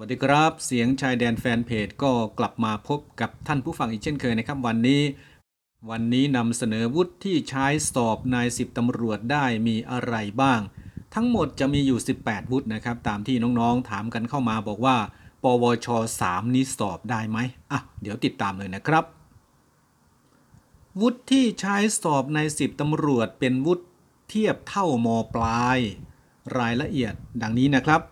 วัสดีครับ เสียงชายแดนแฟนเพจก็กลับมาพบกับท่านผู้ฟังอีกเช่นเคยนะครับวันนี้ วันนี้นำเสนอวุฒิที่ใช้สอบนายสิบตำรวจได้มีอะไรบ้าง ทั้งหมดจะมีอยู่ 18 วุฒินะครับ ตามที่น้องๆถามกันเข้ามาบอกว่า ปวช 3 นี้สอบได้ไหมอะเดี๋ยวติดตามเลยนะครับ วุฒิที่ใช้สอบในสิบตำรวจเป็นวุฒิเทียบเท่ามปลาย รายละเอียดดังนี้นะครับ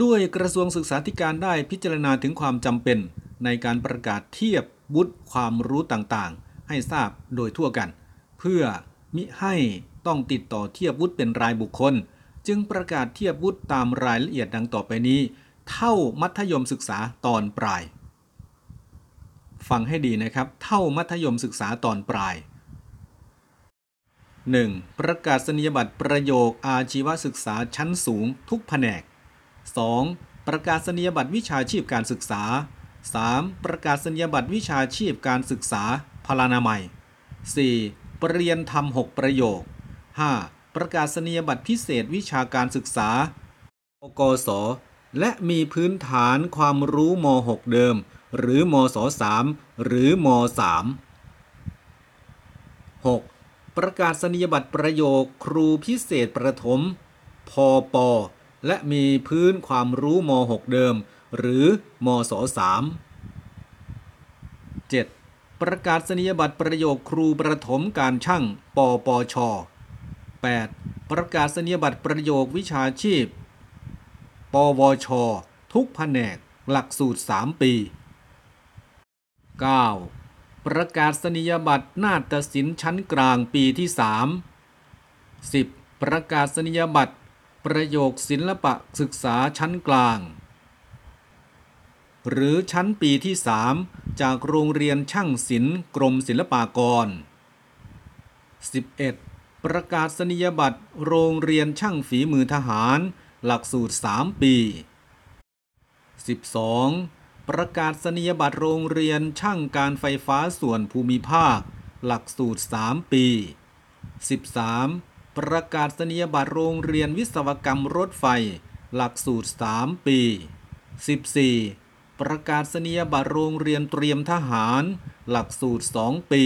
ด้วยกระทรวงศึกษาธิการได้พิจารณาถึงความจำเป็น ในการประกาศเทียบวุฒิความรู้ต่างๆ ให้ทราบโดยทั่วกัน เพื่อมิให้ต้องติดต่อเทียบวุฒิเป็นรายบุคคล จึงประกาศเทียบวุฒิตามรายละเอียดดังต่อไปนี้ เท่ามัธยมศึกษาตอนปลาย ฟังให้ดีนะครับ เท่ามัธยมศึกษาตอนปลาย 1. ประกาศนียบัตรประโยคอาชีวศึกษาชั้นสูงทุกแผนก 2. ประกาศนียบัตรวิชาชีพการศึกษา 3. ประกาศนียบัตรวิชาชีพการศึกษาพลานามัย 4. ปรริญญาธรรม 6 ประโยค 5. ประกาศนียบัตรพิเศษวิชาการศึกษาอกศและมีพื้นฐานความรู้ม .6 เดิม หรือมศ3หรือม3 6. ประกาศนียบัตรประโยคครูพิเศษประถม พป และมีพื้นความรู้ม .6 เดิม หรือมศ3 7. ประกาศนียบัตรประโยคครูประถมการช่างปปช 8. ประกาศนียบัตรประโยควิชาชีพ ปวช ทุกแผนก หลักสูตร 3 ปี 9. ประกาศนียบัตรนาฏศิลป์ชั้นกลางปีที่ 3 10. ประกาศนียบัตร ประโยคศิลปะศึกษาชั้นกลาง หรือชั้นปีที่ 3 จากโรงเรียนช่างศิลป์กรมศิลปากร 11. ประกาศนียบัตรโรงเรียนช่างฝีมือทหาร หลักสูตร 3 ปี 12. ประกาศนียบัตรโรงเรียนช่างการไฟฟ้าส่วนภูมิภาค หลักสูตร 3 ปี 13. ประกาศนียบัตรโรงเรียนวิศวกรรมรถไฟ หลักสูตร 3 ปี 14. ประกาศนียบัตรโรงเรียนเตรียมทหาร หลักสูตร 2 ปี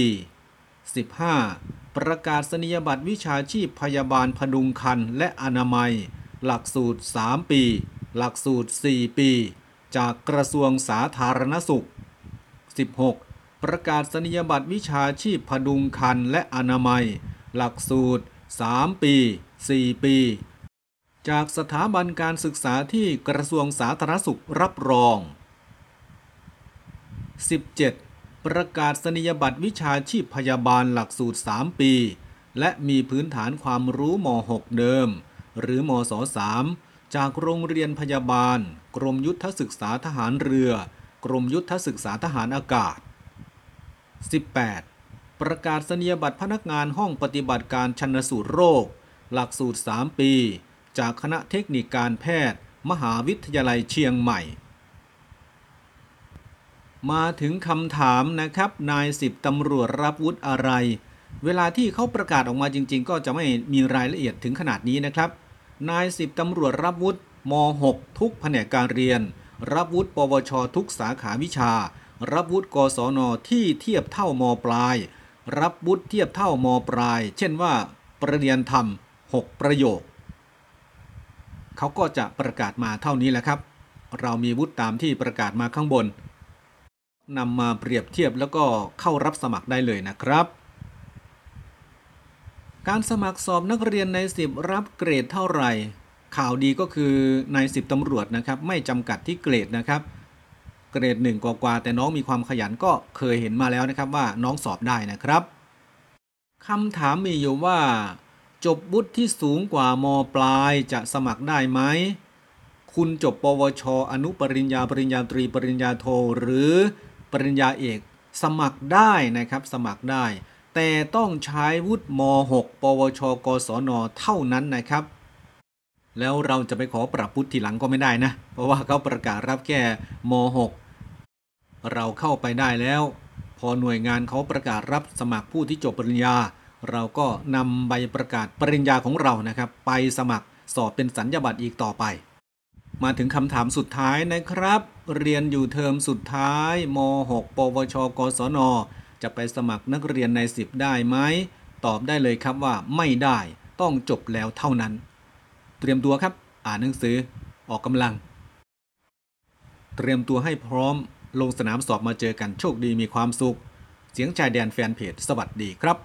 15. ประกาศนียบัตรวิชาชีพพยาบาลพดุงคันและอนามัย หลักสูตร 3 ปี หลักสูตร 4 ปี จากกระทรวงสาธารณสุข 16. ประกาศนียบัตรวิชาชีพพดุงคันและอนามัย หลักสูตร 3 ปี 4 ปี จากสถาบันการศึกษาที่กระทรวงสาธารณสุขรับรอง 17. ประกาศนียบัตรวิชาชีพพยาบาลหลักสูตร 3 ปี และมีพื้นฐานความรู้ม .6 เดิม หรือมศ 3 จากโรงเรียนพยาบาล กรมยุทธศึกษาทหารเรือ กรมยุทธศึกษาทหารอากาศ 18. ประกาศนียบัตรพนักงานห้องปฏิบัติการชันสูตรโรค หลักสูตร 3 ปี จากคณะเทคนิคการแพทย์ มหาวิทยาลัยเชียงใหม่ มาถึงคำถามนะครับ นายสิบตำรวจรับวุฒิอะไร เวลาที่เขาประกาศออกมาจริง ๆ ก็จะไม่มีรายละเอียดถึงขนาดนี้นะครับ นายสิบตำรวจรับวุฒิม .6 ทุกแผนกการเรียน รับวุฒิปวช ทุกสาขาวิชา รับวุฒิกศนที่เทียบเท่ามปลาย รับวุฒิเทียบเท่ามปลาย เช่นว่า ประเรียนธรรม 6 ประโยค เขาก็จะประกาศมาเท่านี้แหละครับ เรามีวุฒิตามที่ประกาศมาข้างบนนำมาเปรียบเทียบแล้วก็เข้ารับสมัครได้เลยนะครับ การสมัครสอบนักเรียนใน 10 รับเกรดเท่าไหร่ ข่าวดีก็คือใน 10ตำรวจนะครับ ไม่จำกัดที่เกรดนะครับ เกรดหนึ่งกว่าๆแต่น้องมีความขยันก็เคยเห็นมาแล้วนะครับว่าน้องสอบได้นะครับคำถามมีอยู่ว่า จบวุฒิที่สูงกว่ามปลายจะสมัครได้ไหมคุณจบ ปวช อนุปริญญา ปริญญาตรี ปริญญาโท หรือปริญญาเอก สมัครได้นะครับ สมัครได้ แต่ต้องใช้วุฒิม .6 ปวช กศน เท่านั้นนะครับ แล้วเราจะไปขอปรับวุฒิทีหลังก็ไม่ได้นะ เพราะว่าเขาประกาศรับแค่ม .6 เราเข้าไปได้แล้ว พอหน่วยงานเขาประกาศรับสมัครผู้ที่จบปริญญา เราก็นำใบประกาศปริญญาของเรานะครับ ไปสมัครสอบเป็นสัญญาบัตรอีกต่อไป มาถึงคำถามสุดท้ายนะครับ เรียนอยู่เทอมสุดท้ายม .6 ปวช กศน จะไปสมัครนักเรียนใน 10 ได้ไหม ตอบได้เลยครับว่าไม่ได้ ต้องจบแล้วเท่านั้น เตรียมตัวครับ อ่านหนังสือ ออกกำลัง เตรียมตัวให้พร้อม ลงสนามสอบมาเจอกันโชคดีมีความสุข เสียงชายแดนแฟนเพจสวัสดีครับ